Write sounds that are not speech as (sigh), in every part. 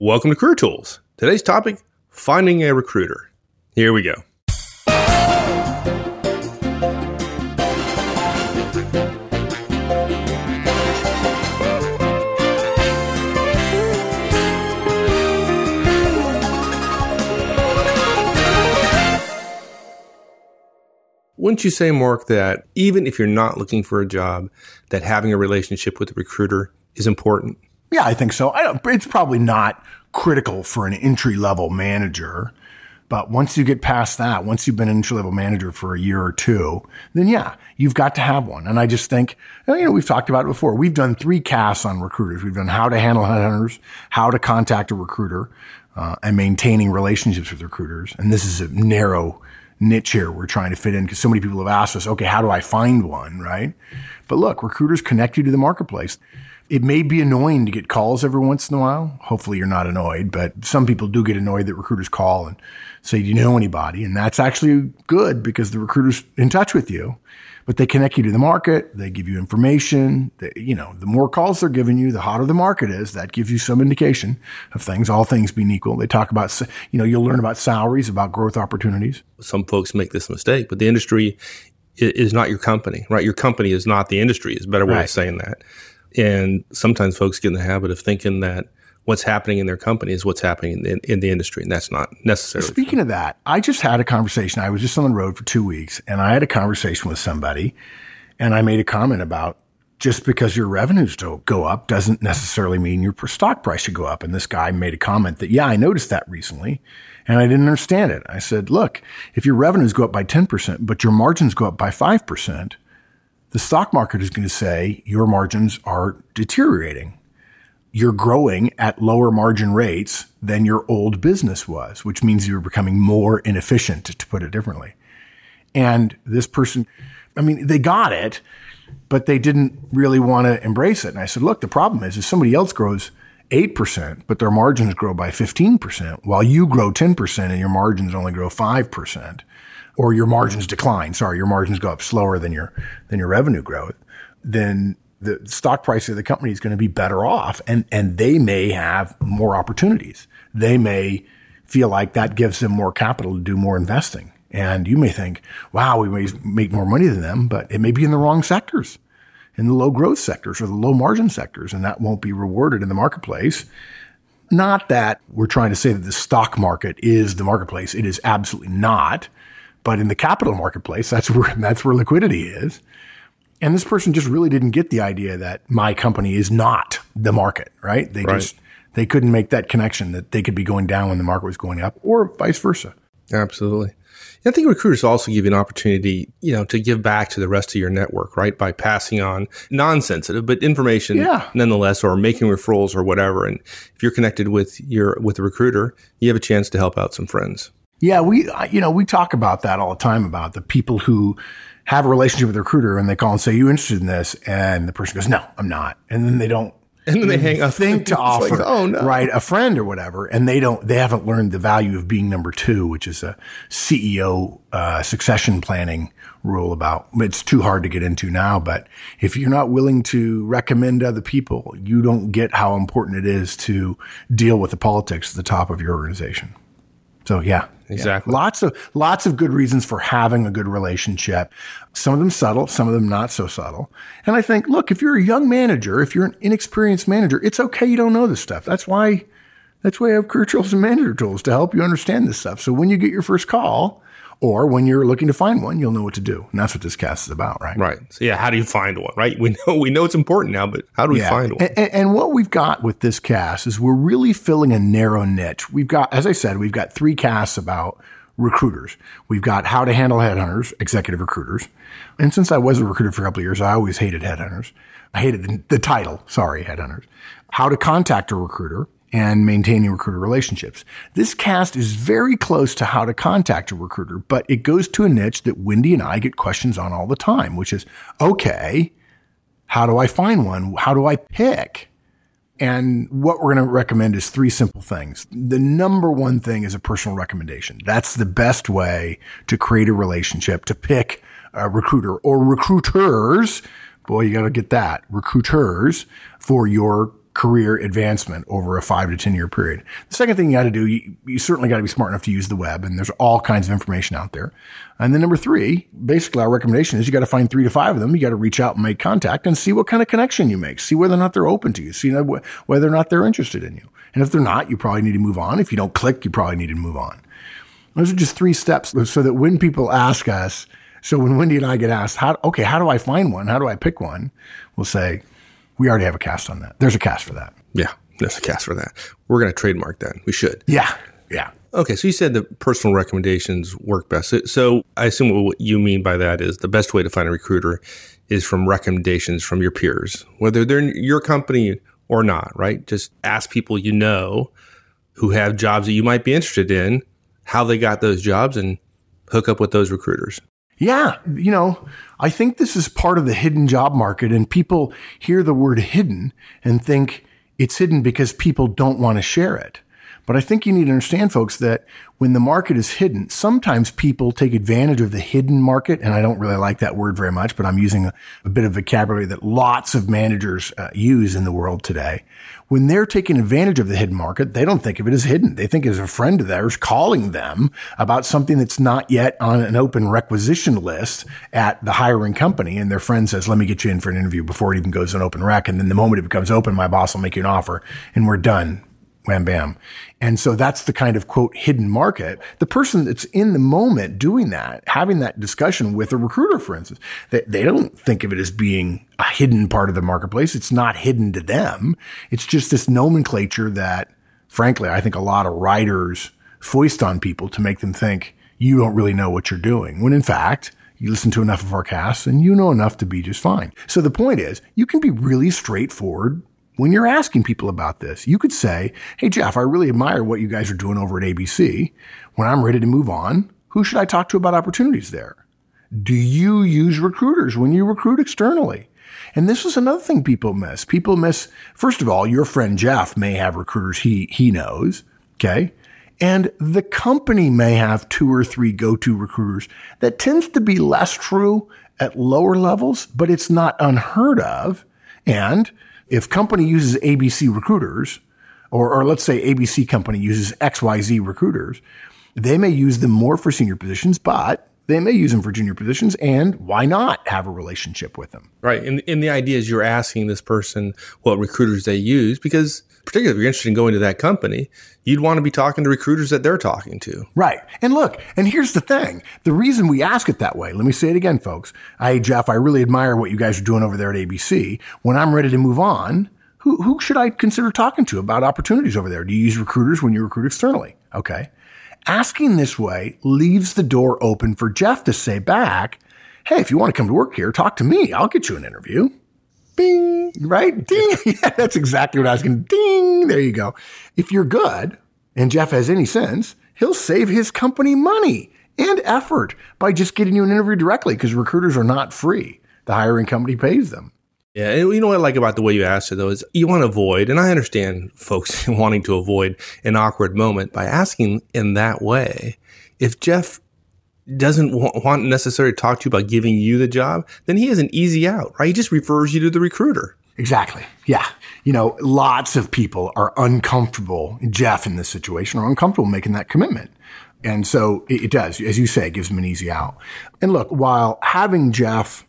Welcome to Career Tools. Today's topic finding a recruiter. Here we go. Wouldn't you say, Mark, that even if you're not looking for a job, that having a relationship with a recruiter is important? Yeah, I think so. I it's probably not critical for an entry level manager. But once you get past that, once you've been an entry level manager for a year or two, then yeah, you've got to have one. And I just think, you know, we've talked about it before. We've done three casts on recruiters. We've done how to handle headhunters, how to contact a recruiter, uh, and maintaining relationships with recruiters. And this is a narrow niche here we're trying to fit in because so many people have asked us, okay, how do I find one? Right. But look, recruiters connect you to the marketplace. It may be annoying to get calls every once in a while. Hopefully you're not annoyed, but some people do get annoyed that recruiters call and say, do you know anybody? And that's actually good because the recruiter's in touch with you, but they connect you to the market. They give you information. They, you know, the more calls they're giving you, the hotter the market is. That gives you some indication of things, all things being equal. They talk about, you know, you'll learn about salaries, about growth opportunities. Some folks make this mistake, but the industry is not your company, right? Your company is not the industry is a better way right. of saying that. And sometimes folks get in the habit of thinking that what's happening in their company is what's happening in, in, the industry. And that's not necessarily. Speaking true. of that, I just had a conversation. I was just on the road for two weeks and I had a conversation with somebody and I made a comment about just because your revenues don't go up doesn't necessarily mean your stock price should go up. And this guy made a comment that, yeah, I noticed that recently and I didn't understand it. I said, look, if your revenues go up by 10%, but your margins go up by 5%, the stock market is going to say your margins are deteriorating. You're growing at lower margin rates than your old business was, which means you're becoming more inefficient, to put it differently. And this person, I mean, they got it, but they didn't really want to embrace it. And I said, look, the problem is, if somebody else grows 8%, but their margins grow by 15%, while you grow 10% and your margins only grow 5%, or your margins decline. Sorry, your margins go up slower than your than your revenue growth. Then the stock price of the company is going to be better off, and and they may have more opportunities. They may feel like that gives them more capital to do more investing. And you may think, wow, we may make more money than them, but it may be in the wrong sectors, in the low growth sectors or the low margin sectors, and that won't be rewarded in the marketplace. Not that we're trying to say that the stock market is the marketplace. It is absolutely not. But in the capital marketplace, that's where, (laughs) that's where liquidity is. And this person just really didn't get the idea that my company is not the market, right? They right. just, they couldn't make that connection that they could be going down when the market was going up or vice versa. Absolutely. I think recruiters also give you an opportunity, you know, to give back to the rest of your network, right? By passing on non-sensitive, but information yeah. nonetheless, or making referrals or whatever. And if you're connected with your, with a recruiter, you have a chance to help out some friends. Yeah, we, you know, we talk about that all the time about the people who have a relationship with a recruiter and they call and say, you interested in this? And the person goes, no, I'm not. And then they don't. And then they hang up. (laughs) Think to offer, like, oh, no. right, a friend or whatever, and they don't. They haven't learned the value of being number two, which is a CEO uh, succession planning rule. About it's too hard to get into now, but if you're not willing to recommend other people, you don't get how important it is to deal with the politics at the top of your organization. So yeah, exactly. Yeah. Lots of lots of good reasons for having a good relationship. Some of them subtle, some of them not so subtle. And I think, look, if you're a young manager, if you're an inexperienced manager, it's okay you don't know this stuff. That's why that's why I have career tools and manager tools to help you understand this stuff. So when you get your first call, or when you're looking to find one, you'll know what to do. And that's what this cast is about, right? Right. So yeah, how do you find one, right? We know we know it's important now, but how do we yeah. find one? And, and, what we've got with this cast is we're really filling a narrow niche. We've got, as I said, we've got three casts about recruiters. We've got how to handle headhunters, executive recruiters. And since I was a recruiter for a couple of years, I always hated headhunters. I hated the, the title. Sorry, headhunters. How to contact a recruiter and maintaining recruiter relationships. This cast is very close to how to contact a recruiter, but it goes to a niche that Wendy and I get questions on all the time, which is, okay, how do I find one? How do I pick? And what we're going to recommend is three simple things. The number one thing is a personal recommendation. That's the best way to create a relationship, to pick a recruiter or recruiters. Boy, you got to get that recruiters for your career advancement over a five to 10 year period. The second thing you got to do, you, you certainly got to be smart enough to use the web and there's all kinds of information out there. And then number three, basically our recommendation is you got to find three to five of them. You got to reach out and make contact and see what kind of connection you make. See whether or not they're open to you. See whether or not they're interested in you. And if they're not, you probably need to move on. If you don't click, you probably need to move on. Those are just three steps so that when people ask us, so when Wendy and I get asked, how, okay, how do I find one? How do I pick one? We'll say, we already have a cast on that. There's a cast for that. Yeah, there's a cast for that. We're going to trademark that. We should. Yeah, yeah. Okay, so you said the personal recommendations work best. So I assume what you mean by that is the best way to find a recruiter is from recommendations from your peers, whether they're in your company or not, right? Just ask people you know who have jobs that you might be interested in, how they got those jobs, and hook up with those recruiters. Yeah. You know, I think this is part of the hidden job market and people hear the word hidden and think it's hidden because people don't want to share it. But I think you need to understand, folks, that when the market is hidden, sometimes people take advantage of the hidden market. And I don't really like that word very much, but I'm using a, a bit of vocabulary that lots of managers uh, use in the world today. When they're taking advantage of the hidden market, they don't think of it as hidden. They think as a friend of theirs calling them about something that's not yet on an open requisition list at the hiring company. And their friend says, let me get you in for an interview before it even goes to an open rec. And then the moment it becomes open, my boss will make you an offer and we're done wham bam. And so that's the kind of quote hidden market. The person that's in the moment doing that, having that discussion with a recruiter, for instance, they, they don't think of it as being a hidden part of the marketplace. It's not hidden to them. It's just this nomenclature that, frankly, I think a lot of writers foist on people to make them think you don't really know what you're doing. When in fact, you listen to enough of our casts and you know enough to be just fine. So the point is, you can be really straightforward when you're asking people about this, you could say, Hey, Jeff, I really admire what you guys are doing over at ABC. When I'm ready to move on, who should I talk to about opportunities there? Do you use recruiters when you recruit externally? And this is another thing people miss. People miss, first of all, your friend Jeff may have recruiters he, he knows. Okay. And the company may have two or three go-to recruiters. That tends to be less true at lower levels, but it's not unheard of. And if company uses ABC recruiters, or, or let's say ABC company uses XYZ recruiters, they may use them more for senior positions, but they may use them for junior positions. And why not have a relationship with them? Right. And, and the idea is you're asking this person what recruiters they use because particularly if you're interested in going to that company, you'd want to be talking to recruiters that they're talking to. Right. And look, and here's the thing. The reason we ask it that way, let me say it again, folks. Hey, Jeff, I really admire what you guys are doing over there at ABC. When I'm ready to move on, who, who should I consider talking to about opportunities over there? Do you use recruiters when you recruit externally? Okay. Asking this way leaves the door open for Jeff to say back, Hey, if you want to come to work here, talk to me. I'll get you an interview bing, right? (laughs) Ding. (laughs) Yeah, that's exactly what I was going to ding. There you go. If you're good and Jeff has any sense, he'll save his company money and effort by just getting you an interview directly because recruiters are not free. The hiring company pays them. Yeah, and you know what I like about the way you asked it though is you want to avoid, and I understand folks (laughs) wanting to avoid an awkward moment by asking in that way. If Jeff doesn't want necessarily to talk to you about giving you the job, then he has an easy out, right? He just refers you to the recruiter. Exactly. Yeah. You know, lots of people are uncomfortable, Jeff in this situation, are uncomfortable making that commitment. And so it, does, as you say, gives them an easy out. And look, while having Jeff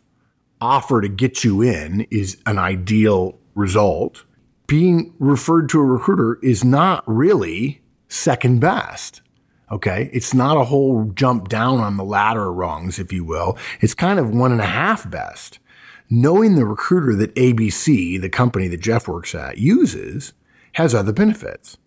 offer to get you in is an ideal result, being referred to a recruiter is not really second best. Okay. It's not a whole jump down on the ladder rungs, if you will. It's kind of one and a half best. Knowing the recruiter that ABC, the company that Jeff works at, uses has other benefits.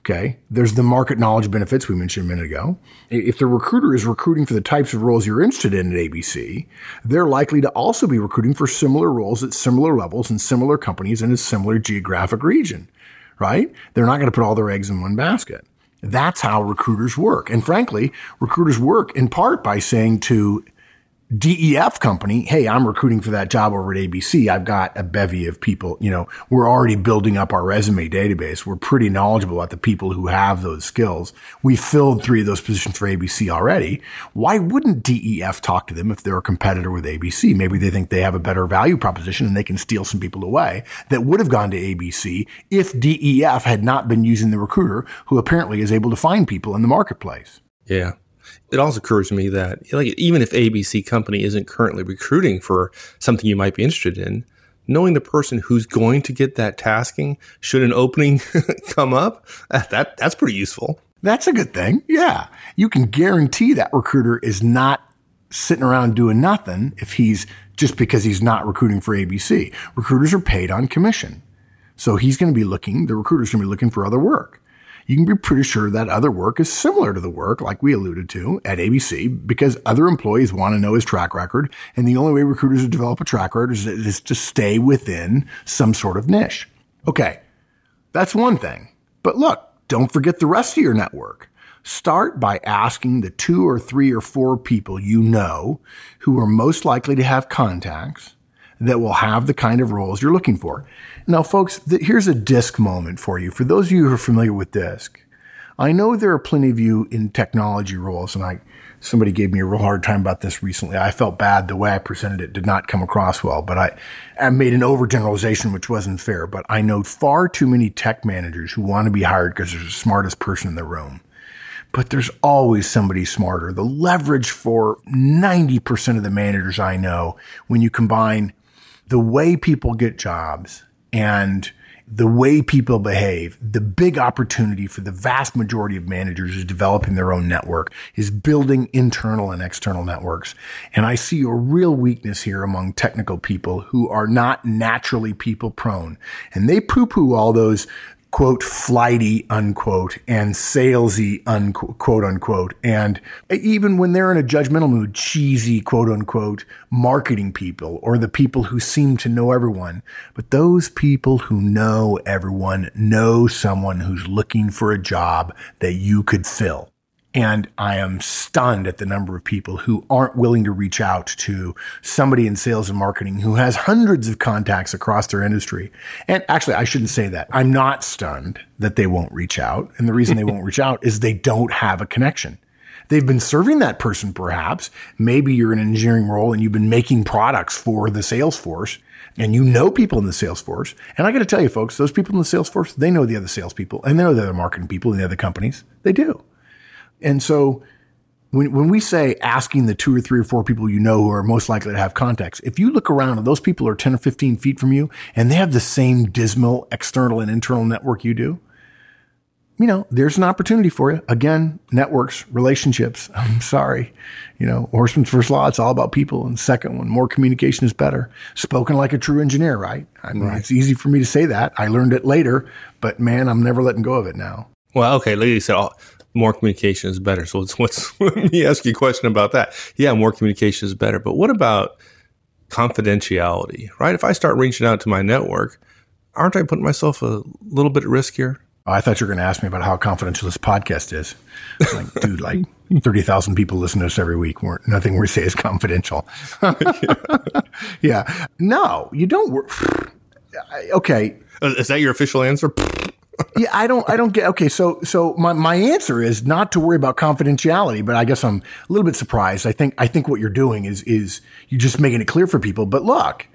Okay. There's the market knowledge benefits we mentioned a minute ago. If the recruiter is recruiting for the types of roles you're interested in at ABC, they're likely to also be recruiting for similar roles at similar levels in similar companies in a similar geographic region, right? They're not going to put all their eggs in one basket. That's how recruiters work. And frankly, recruiters work in part by saying to DEF company, hey, I'm recruiting for that job over at ABC. I've got a bevy of people, you know, we're already building up our resume database. We're pretty knowledgeable about the people who have those skills. We filled three of those positions for ABC already. Why wouldn't DEF talk to them if they're a competitor with ABC? Maybe they think they have a better value proposition and they can steal some people away that would have gone to ABC if DEF had not been using the recruiter who apparently is able to find people in the marketplace. Yeah it also occurs to me that like even if ABC company isn't currently recruiting for something you might be interested in, knowing the person who's going to get that tasking should an opening (laughs) come up, uh, that that's pretty useful. That's a good thing. Yeah. You can guarantee that recruiter is not sitting around doing nothing if he's just because he's not recruiting for ABC. Recruiters are paid on commission. So he's going to be looking, the recruiter's going to be looking for other work you can be pretty sure that other work is similar to the work, like we alluded to at ABC, because other employees want to know his track record. And the only way recruiters develop a track record is, is to stay within some sort of niche. Okay. That's one thing. But look, don't forget the rest of your network. Start by asking the two or three or four people you know who are most likely to have contacts that will have the kind of roles you're looking for. Now, folks, th- here's a DISC moment for you. For those of you who are familiar with DISC, I know there are plenty of you in technology roles, and I somebody gave me a real hard time about this recently. I felt bad the way I presented it did not come across well, but I, I made an overgeneralization which wasn't fair. But I know far too many tech managers who want to be hired because they're the smartest person in the room. But there's always somebody smarter. The leverage for 90% of the managers I know when you combine the way people get jobs and the way people behave, the big opportunity for the vast majority of managers is developing their own network, is building internal and external networks. And I see a real weakness here among technical people who are not naturally people prone. And they poo poo all those quote flighty unquote and salesy unquote quote unquote and even when they're in a judgmental mood cheesy quote unquote marketing people or the people who seem to know everyone but those people who know everyone know someone who's looking for a job that you could fill and I am stunned at the number of people who aren't willing to reach out to somebody in sales and marketing who has hundreds of contacts across their industry. And actually, I shouldn't say that. I'm not stunned that they won't reach out. And the reason they won't (laughs) reach out is they don't have a connection. They've been serving that person, perhaps. Maybe you're in an engineering role and you've been making products for the sales force and you know people in the sales force. And I got to tell you, folks, those people in the sales force, they know the other salespeople and they know the other marketing people in the other companies. They do. And so when, when we say asking the two or three or four people you know who are most likely to have contacts, if you look around and those people are 10 or 15 feet from you and they have the same dismal external and internal network you do, you know, there's an opportunity for you. Again, networks, relationships. (laughs) I'm sorry. You know, Horstman's first law, it's all about people. And second one, more communication is better. Spoken like a true engineer, right? I mean, right. it's easy for me to say that. I learned it later, but man, I'm never letting go of it now. Well, okay, like you said, more communication is better. So it's (laughs) what's let me ask you a question about that. Yeah, more communication is better. But what about confidentiality, right? If I start reaching out to my network, aren't I putting myself a little bit at risk here? I thought you were going to ask me about how confidential this podcast is. Like, dude, like (laughs) 30,000 people listen to us every week. We're, nothing we say is confidential. (laughs) yeah. No, you don't work. (sighs) Okay. Is that your official answer? Yeah, I don't, I don't get, okay. So, so my, my answer is not to worry about confidentiality, but I guess I'm a little bit surprised. I think, I think what you're doing is, is you're just making it clear for people. But look,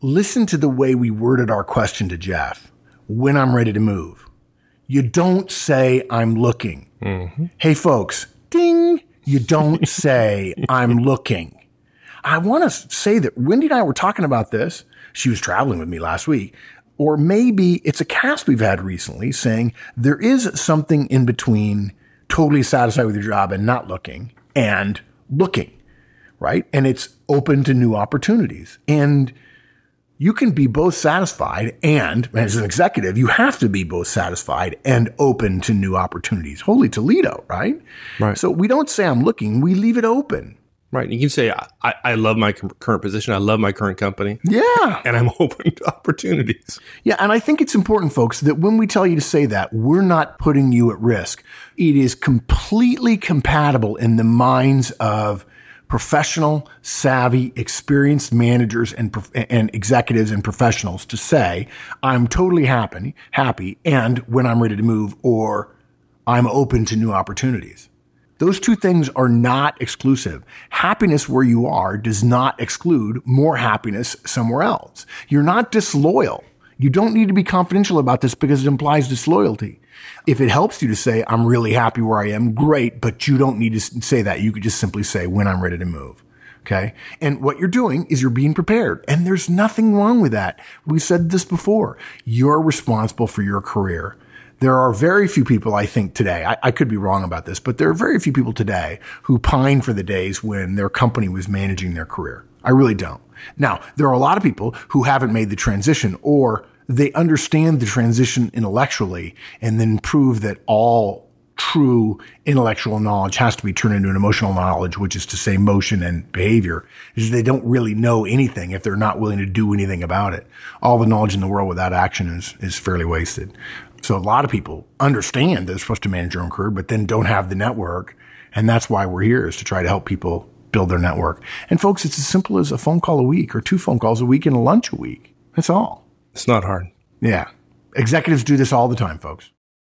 listen to the way we worded our question to Jeff when I'm ready to move. You don't say I'm looking. Mm-hmm. Hey folks, ding. You don't (laughs) say I'm looking. I want to say that Wendy and I were talking about this. She was traveling with me last week. Or maybe it's a cast we've had recently saying there is something in between totally satisfied with your job and not looking and looking, right? And it's open to new opportunities. And you can be both satisfied and, as an executive, you have to be both satisfied and open to new opportunities. Holy Toledo, right? Right. So we don't say I'm looking, we leave it open. Right. and You can say, I, I love my current position. I love my current company. Yeah. And I'm (laughs) open to opportunities. Yeah. And I think it's important, folks, that when we tell you to say that, we're not putting you at risk. It is completely compatible in the minds of professional, savvy, experienced managers and, and executives and professionals to say, I'm totally happy, happy, and when I'm ready to move, or I'm open to new opportunities. Those two things are not exclusive. Happiness where you are does not exclude more happiness somewhere else. You're not disloyal. You don't need to be confidential about this because it implies disloyalty. If it helps you to say, I'm really happy where I am, great, but you don't need to say that. You could just simply say, when I'm ready to move. Okay. And what you're doing is you're being prepared. And there's nothing wrong with that. We said this before. You're responsible for your career. There are very few people, I think, today, I, I, could be wrong about this, but there are very few people today who pine for the days when their company was managing their career. I really don't. Now, there are a lot of people who haven't made the transition or they understand the transition intellectually and then prove that all true intellectual knowledge has to be turned into an emotional knowledge, which is to say motion and behavior, is they don't really know anything if they're not willing to do anything about it. All the knowledge in the world without action is, is fairly wasted. So a lot of people understand they're supposed to manage their own career, but then don't have the network. And that's why we're here is to try to help people build their network. And folks, it's as simple as a phone call a week or two phone calls a week and a lunch a week. That's all. It's not hard. Yeah. Executives do this all the time, folks.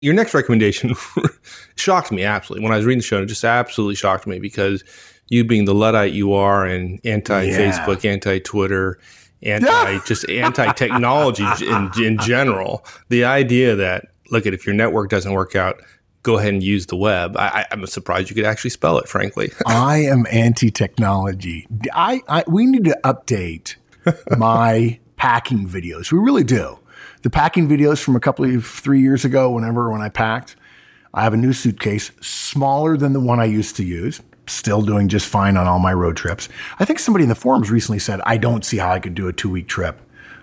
Your next recommendation (laughs) shocked me absolutely. When I was reading the show, it just absolutely shocked me because you being the Luddite you are and anti Facebook, yeah. anti Twitter, anti (laughs) just anti technology in, in general. The idea that look at if your network doesn't work out, go ahead and use the web. I, am surprised you could actually spell it. Frankly, (laughs) I am anti technology. I, I we need to update (laughs) my packing videos. We really do. The packing videos from a couple of three years ago, whenever when I packed, I have a new suitcase smaller than the one I used to use still doing just fine on all my road trips. I think somebody in the forums recently said, I don't see how I could do a two week trip.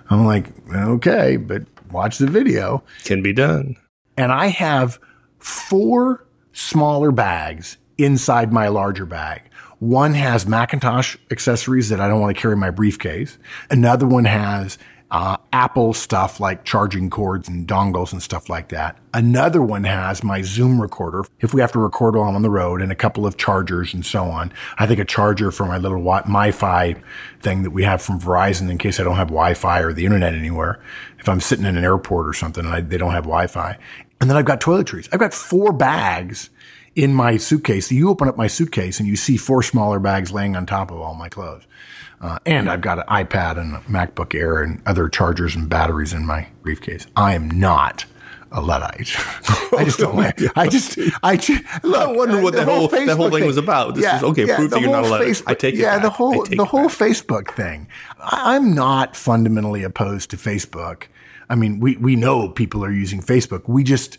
I'm like, okay, but watch the video. Can be done. And I have four smaller bags inside my larger bag. One has Macintosh accessories that I don't want to carry in my briefcase. Another one has Apple stuff like charging cords and dongles and stuff like that. Another one has my Zoom recorder if we have to record while I'm on the road and a couple of chargers and so on. I think a charger for my little Wi-Fi thing that we have from Verizon in case I don't have Wi-Fi or the internet anywhere. If I'm sitting in an airport or something and I, they don't have Wi-Fi. And then I've got toiletries. I've got four bags in my suitcase. You open up my suitcase and you see four smaller bags laying on top of all my clothes. Uh, and I've got an iPad and a MacBook Air and other chargers and batteries in my briefcase. I am not a Luddite. (laughs) I just don't like. I just, I just, look. I wonder what the whole, whole that whole thing, thing, was about. This yeah, is okay. Yeah, proof that you're not a Luddite. Facebook, I take it. Yeah, back. the whole the whole Facebook thing. I'm not fundamentally opposed to Facebook. I mean, we we know people are using Facebook. We just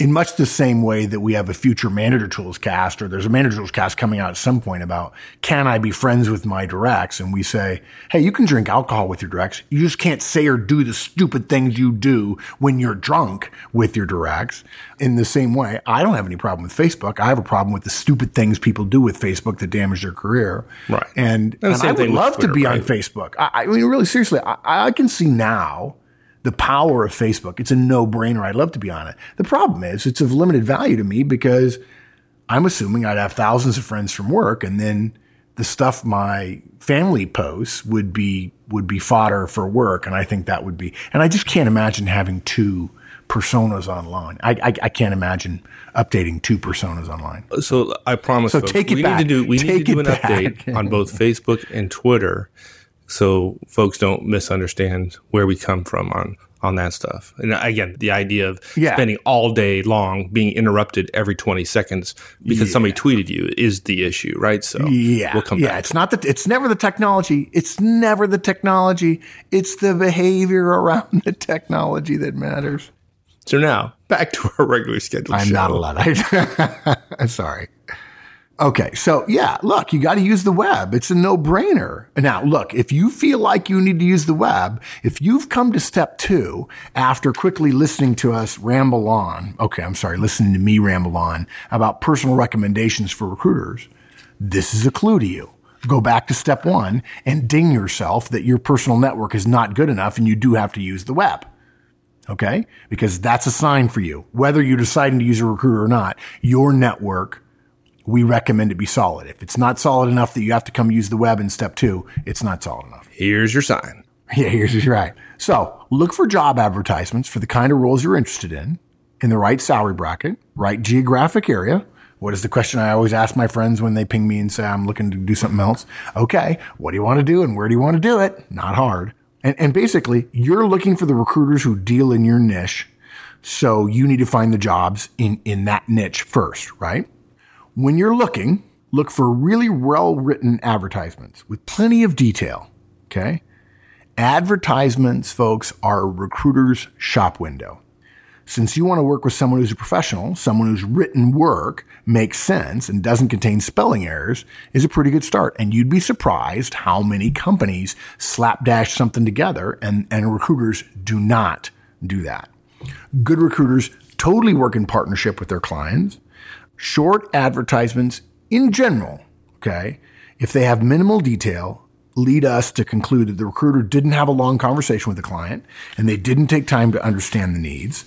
in much the same way that we have a future manager tools cast or there's a manager tools cast coming out at some point about can I be friends with my directs? And we say, Hey, you can drink alcohol with your directs. You just can't say or do the stupid things you do when you're drunk with your directs. In the same way, I don't have any problem with Facebook. I have a problem with the stupid things people do with Facebook that damage their career. Right. And, and, and I would love Twitter, to be right? on Facebook. I, I, mean, really seriously, I, I can see now the power of Facebook. It's a no brainer. I'd love to be on it. The problem is it's of limited value to me because I'm assuming I'd have thousands of friends from work and then the stuff my family posts would be would be fodder for work and I think that would be and I just can't imagine having two personas online. I, I, I can't imagine updating two personas online. So I promise. So folks, take it we back. Need to do, we take need to do an back. update on both (laughs) Facebook and Twitter so folks don't misunderstand where we come from on on that stuff. And again, the idea of yeah. spending all day long being interrupted every 20 seconds because yeah. somebody tweeted you is the issue, right? So yeah, we'll come yeah. Back. It's not that it's never the technology. It's never the technology. It's the behavior around the technology that matters. So now back to our regular schedule. I'm show. not a lot. I'm sorry. Okay. So yeah, look, you got to use the web. It's a no brainer. Now, look, if you feel like you need to use the web, if you've come to step two after quickly listening to us ramble on, okay, I'm sorry, listening to me ramble on about personal recommendations for recruiters, this is a clue to you. Go back to step one and ding yourself that your personal network is not good enough and you do have to use the web. Okay. Because that's a sign for you. Whether you're deciding to use a recruiter or not, your network we recommend it be solid. If it's not solid enough that you have to come use the web in step two, it's not solid enough. Here's your sign. (laughs) Yeah, here's your right. So look for job advertisements for the kind of roles you're interested in, in the right salary bracket, right geographic area. What is the question I always ask my friends when they ping me and say, I'm looking to do something else? Okay. What do you want to do and where do you want to do it? Not hard. And, and basically, you're looking for the recruiters who deal in your niche. So you need to find the jobs in, in that niche first, right? When you're looking, look for really well written advertisements with plenty of detail. Okay. Advertisements, folks, are a recruiter's shop window. Since you want to work with someone who's a professional, someone whose written work makes sense and doesn't contain spelling errors is a pretty good start. And you'd be surprised how many companies slapdash something together and, and recruiters do not do that. Good recruiters totally work in partnership with their clients. Short advertisements in general, okay, if they have minimal detail, lead us to conclude that the recruiter didn't have a long conversation with the client and they didn't take time to understand the needs.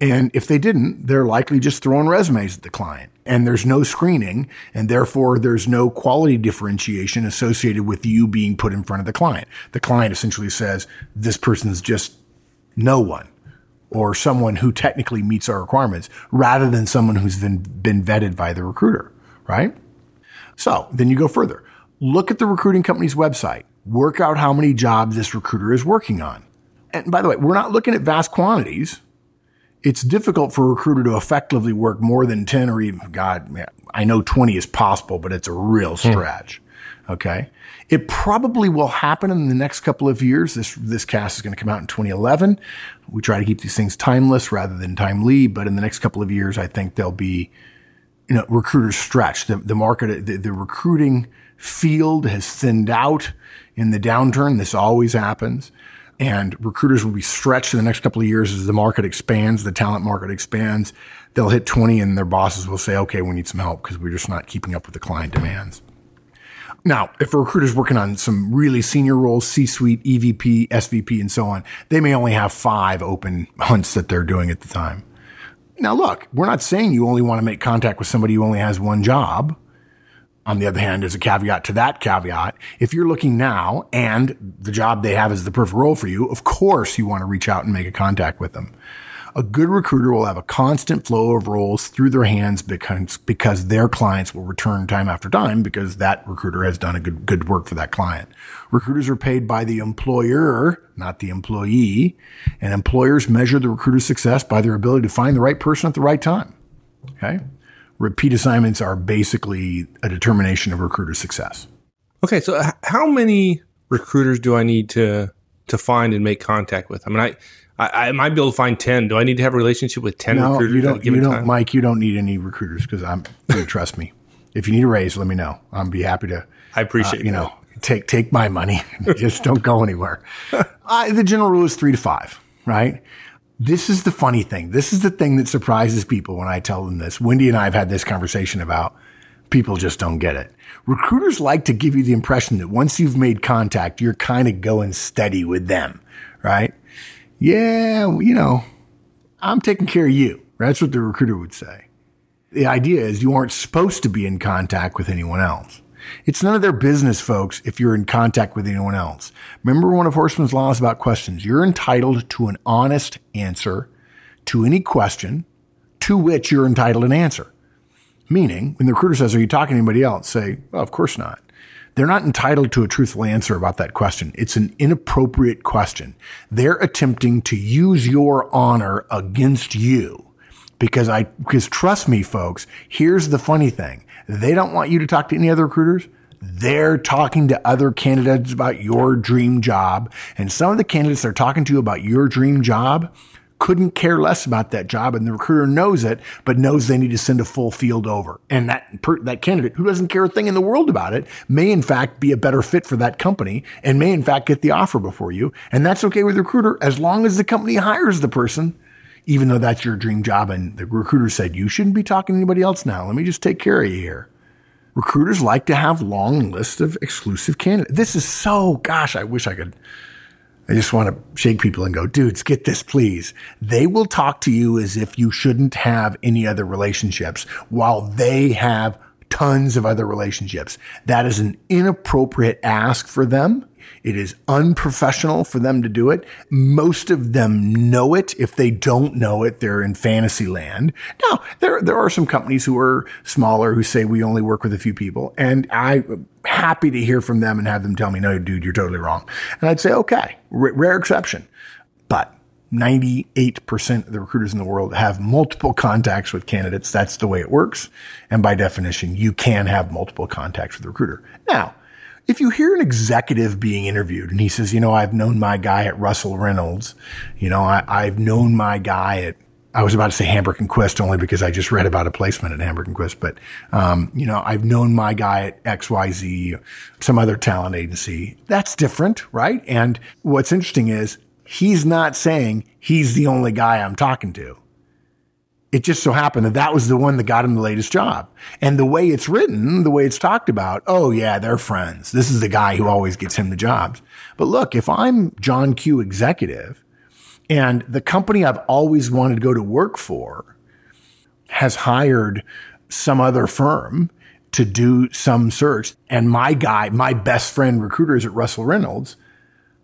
And if they didn't, they're likely just throwing resumes at the client and there's no screening and therefore there's no quality differentiation associated with you being put in front of the client. The client essentially says, this person's just no one or someone who technically meets our requirements rather than someone who's been, been vetted by the recruiter, right? So then you go further. Look at the recruiting company's website. Work out how many jobs this recruiter is working on. And by the way, we're not looking at vast quantities it's difficult for a recruiter to effectively work more than 10 or even, God, I know 20 is possible, but it's a real hmm. stretch. Okay. It probably will happen in the next couple of years. This, this cast is going to come out in 2011. We try to keep these things timeless rather than timely, but in the next couple of years, I think there'll be, you know, recruiters stretched. The, the market, the, the recruiting field has thinned out in the downturn. This always happens and recruiters will be stretched in the next couple of years as the market expands, the talent market expands. They'll hit 20 and their bosses will say, okay, we need some help because we're just not keeping up with the client demands. Now, if a recruiter's working on some really senior roles, C-suite, EVP, SVP, and so on, they may only have five open (laughs) hunts that they're doing at the time. Now, look, we're not saying you only want to make contact with somebody who only has one job. On the other hand, as a caveat to that caveat, if you're looking now and the job they have is the perfect role for you, of course you want to reach out and make a contact with them. A good recruiter will have a constant flow of roles through their hands because, because their clients will return time after time because that recruiter has done a good, good work for that client. Recruiters are paid by the employer, not the employee, and employers measure the recruiter's success by their ability to find the right person at the right time. Okay repeat assignments are basically a determination of recruiter success. Okay, so how many recruiters do I need to to find and make contact with? I mean, I I, I might be able to find ten. Do I need to have a relationship with ten no, recruiters? You don't, you don't, time? Mike. You don't need any recruiters because I'm. You trust me. If you need a raise, let me know. I'll be happy to. I appreciate uh, you know take take my money. (laughs) Just don't go anywhere. (laughs) uh, the general rule is three to five, right? This is the funny thing. This is the thing that surprises people when I tell them this. Wendy and I have had this conversation about people just don't get it. Recruiters like to give you the impression that once you've made contact, you're kind of going steady with them, right? Yeah, you know, I'm taking care of you. That's what the recruiter would say. The idea is you aren't supposed to be in contact with anyone else. It's none of their business, folks, if you're in contact with anyone else. Remember one of Horstman's laws about questions. You're entitled to an honest answer to any question to which you're entitled an answer. Meaning, when the recruiter says, Are you talking to anybody else? Say, Well, of course not. They're not entitled to a truthful answer about that question. It's an inappropriate question. They're attempting to use your honor against you. Because I, because trust me, folks, here's the funny thing. They don't want you to talk to any other recruiters. They're talking to other candidates about your dream job. And some of the candidates they're talking to about your dream job couldn't care less about that job. And the recruiter knows it, but knows they need to send a full field over. And that, per, that candidate who doesn't care a thing in the world about it may in fact be a better fit for that company and may in fact get the offer before you. And that's okay with the recruiter as long as the company hires the person even though that's your dream job. And the recruiter said, you shouldn't be talking to anybody else now. Let me just take care of you here. Recruiters like to have long lists of exclusive candidates. This is so, gosh, I wish I could. I just want to shake people and go, dudes, get this, please. They will talk to you as if you shouldn't have any other relationships while they have tons of other relationships. That is an inappropriate ask for them. It is unprofessional for them to do it. Most of them know it. If they don't know it, they're in fantasy land. Now, there, there are some companies who are smaller who say we only work with a few people. And I'm happy to hear from them and have them tell me, no, dude, you're totally wrong. And I'd say, okay, r- rare exception. But 98% of the recruiters in the world have multiple contacts with candidates. That's the way it works. And by definition, you can have multiple contacts with a recruiter. Now, if you hear an executive being interviewed and he says, you know, I've known my guy at Russell Reynolds, you know, I, have known my guy at, I was about to say Hamburg and Quist only because I just read about a placement at Hamburg and Quist, but, um, you know, I've known my guy at XYZ, some other talent agency. That's different, right? And what's interesting is he's not saying he's the only guy I'm talking to it just so happened that that was the one that got him the latest job. And the way it's written, the way it's talked about, oh yeah, they're friends. This is the guy who always gets him the jobs. But look, if I'm John Q executive and the company I've always wanted to go to work for has hired some other firm to do some search and my guy, my best friend recruiter is at Russell Reynolds,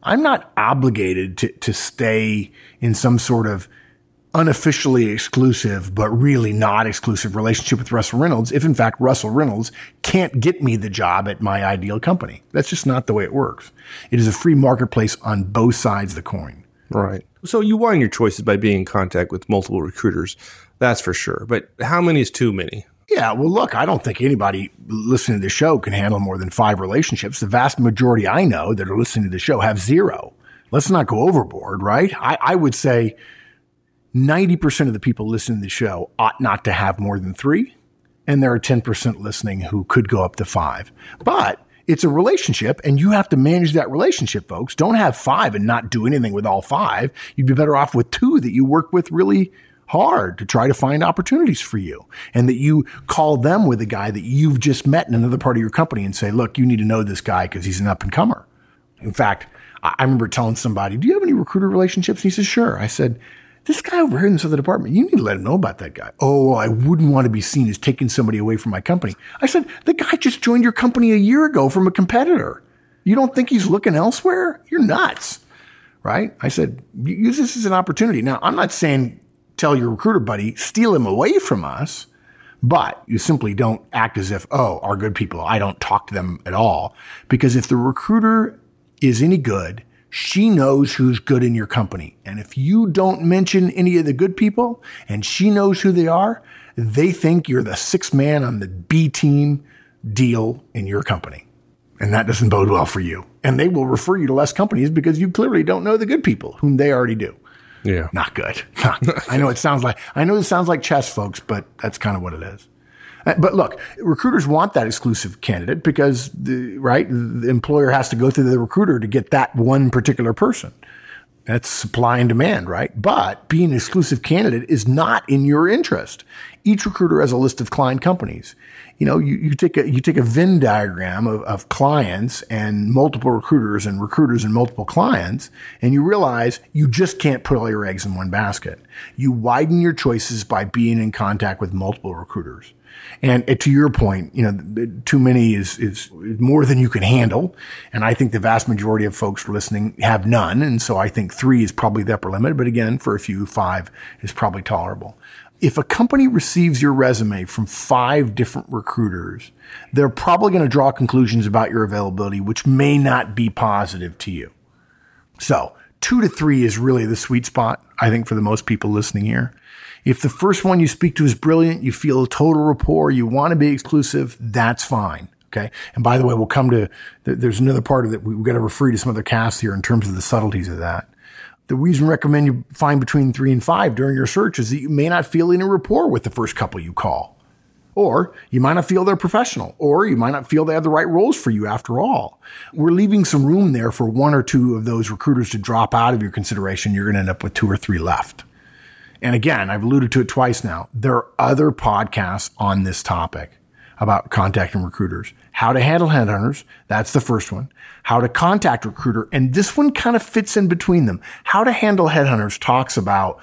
I'm not obligated to, to stay in some sort of unofficially exclusive, but really not exclusive relationship with Russell Reynolds if in fact Russell Reynolds can't get me the job at my ideal company. That's just not the way it works. It is a free marketplace on both sides of the coin. Right. So you widen your choices by being in contact with multiple recruiters. That's for sure. But how many is too many? Yeah, well, look, I don't think anybody listening to the show can handle more than five relationships. The vast majority I know that are listening to the show have zero. Let's not go overboard, right? I, I would say 90% of the people listening to the show ought not to have more than three. And there are 10% listening who could go up to five. But it's a relationship and you have to manage that relationship, folks. Don't have five and not do anything with all five. You'd be better off with two that you work with really hard to try to find opportunities for you and that you call them with a guy that you've just met in another part of your company and say, look, you need to know this guy because he's an up and comer. In fact, I remember telling somebody, do you have any recruiter relationships? And he says, sure. I said, this guy over here in this other department, you need to let him know about that guy. Oh, I wouldn't want to be seen as taking somebody away from my company. I said, the guy just joined your company a year ago from a competitor. You don't think he's looking elsewhere? You're nuts. Right? I said, use this as an opportunity. Now, I'm not saying tell your recruiter buddy, steal him away from us, but you simply don't act as if, oh, our good people, I don't talk to them at all. Because if the recruiter is any good, she knows who's good in your company. And if you don't mention any of the good people and she knows who they are, they think you're the sixth man on the B team deal in your company. And that doesn't bode well for you. And they will refer you to less companies because you clearly don't know the good people whom they already do. Yeah. Not good. I know it sounds like, I know it sounds like chess folks, but that's kind of what it is. Uh, but look, recruiters want that exclusive candidate because the, right, the employer has to go through the recruiter to get that one particular person. That's supply and demand, right? But being an exclusive candidate is not in your interest. Each recruiter has a list of client companies. You know, you, you take a, you take a Venn diagram of, of clients and multiple recruiters and recruiters and multiple clients, and you realize you just can't put all your eggs in one basket. You widen your choices by being in contact with multiple recruiters. And uh, to your point, you know, too many is, is more than you can handle. And I think the vast majority of folks listening have none. And so I think three is probably the upper limit. But again, for a few, five is probably tolerable. If a company receives your resume from five different recruiters, they're probably going to draw conclusions about your availability, which may not be positive to you. So two to three is really the sweet spot, I think, for the most people listening here. If the first one you speak to is brilliant, you feel a total rapport, you want to be exclusive, that's fine. Okay. And by the way, we'll come to, there's another part of it. We've got to refer to some other casts here in terms of the subtleties of that. The reason we recommend you find between three and five during your search is that you may not feel any rapport with the first couple you call. Or you might not feel they're professional, or you might not feel they have the right roles for you after all. We're leaving some room there for one or two of those recruiters to drop out of your consideration. You're going to end up with two or three left. And again, I've alluded to it twice now. There are other podcasts on this topic about contacting recruiters. How to handle headhunters. That's the first one. How to contact recruiter. And this one kind of fits in between them. How to handle headhunters talks about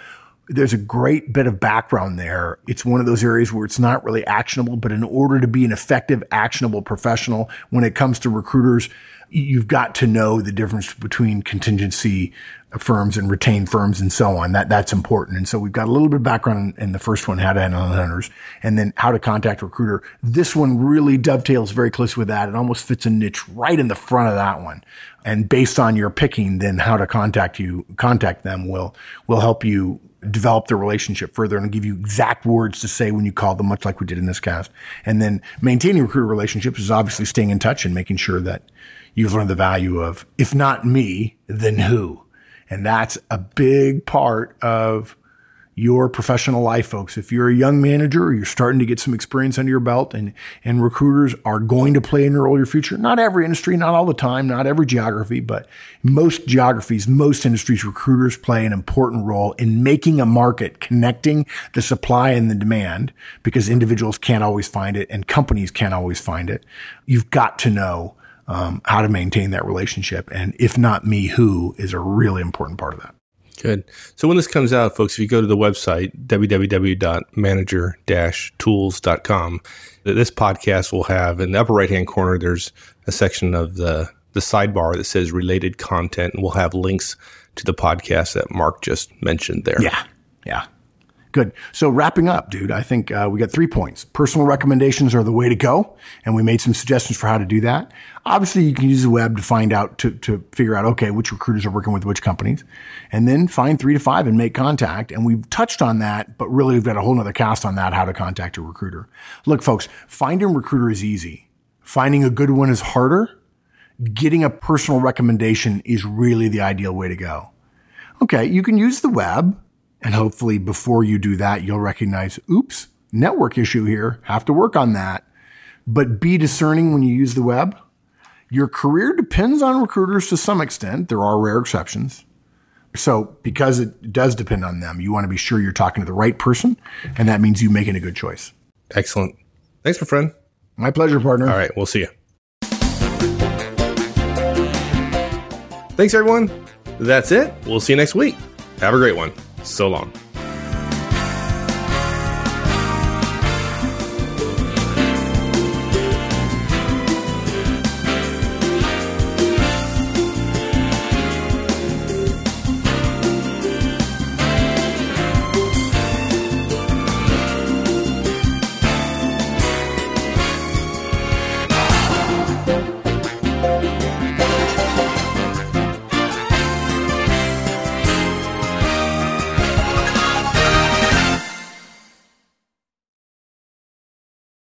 there's a great bit of background there. It's one of those areas where it's not really actionable, but in order to be an effective, actionable professional when it comes to recruiters, you've got to know the difference between contingency firms and retained firms and so on. That that's important. And so we've got a little bit of background in the first one, how to handle hunters, and then how to contact recruiter. This one really dovetails very close with that. It almost fits a niche right in the front of that one. And based on your picking, then how to contact you, contact them will will help you develop the relationship further and give you exact words to say when you call them, much like we did in this cast. And then maintaining recruiter relationships is obviously staying in touch and making sure that you've learned the value of, if not me, then who? And that's a big part of your professional life, folks. If you're a young manager you're starting to get some experience under your belt and, and recruiters are going to play in role in your future, not every industry, not all the time, not every geography, but most geographies, most industries, recruiters play an important role in making a market, connecting the supply and the demand because individuals can't always find it and companies can't always find it. You've got to know um, how to maintain that relationship. And if not me, who is a really important part of that. Good. So when this comes out, folks, if you go to the website, www.manager-tools.com, this podcast will have in the upper right-hand corner, there's a section of the, the sidebar that says related content, and we'll have links to the podcast that Mark just mentioned there. Yeah. Yeah. Good. So wrapping up, dude, I think uh, we got three points. Personal recommendations are the way to go, and we made some suggestions for how to do that. Obviously, you can use the web to find out to to figure out okay which recruiters are working with which companies, and then find three to five and make contact. And we've touched on that, but really we've got a whole other cast on that how to contact a recruiter. Look, folks, finding a recruiter is easy. Finding a good one is harder. Getting a personal recommendation is really the ideal way to go. Okay, you can use the web and hopefully before you do that, you'll recognize, oops, network issue here. Have to work on that. But be discerning when you use the web. Your career depends on recruiters to some extent. There are rare exceptions. So because it does depend on them, you want to be sure you're talking to the right person. And that means you making a good choice. Excellent. Thanks, my friend. My pleasure, partner. All right. We'll see you. Thanks, everyone. That's it. We'll see you next week. Have a great one. So long.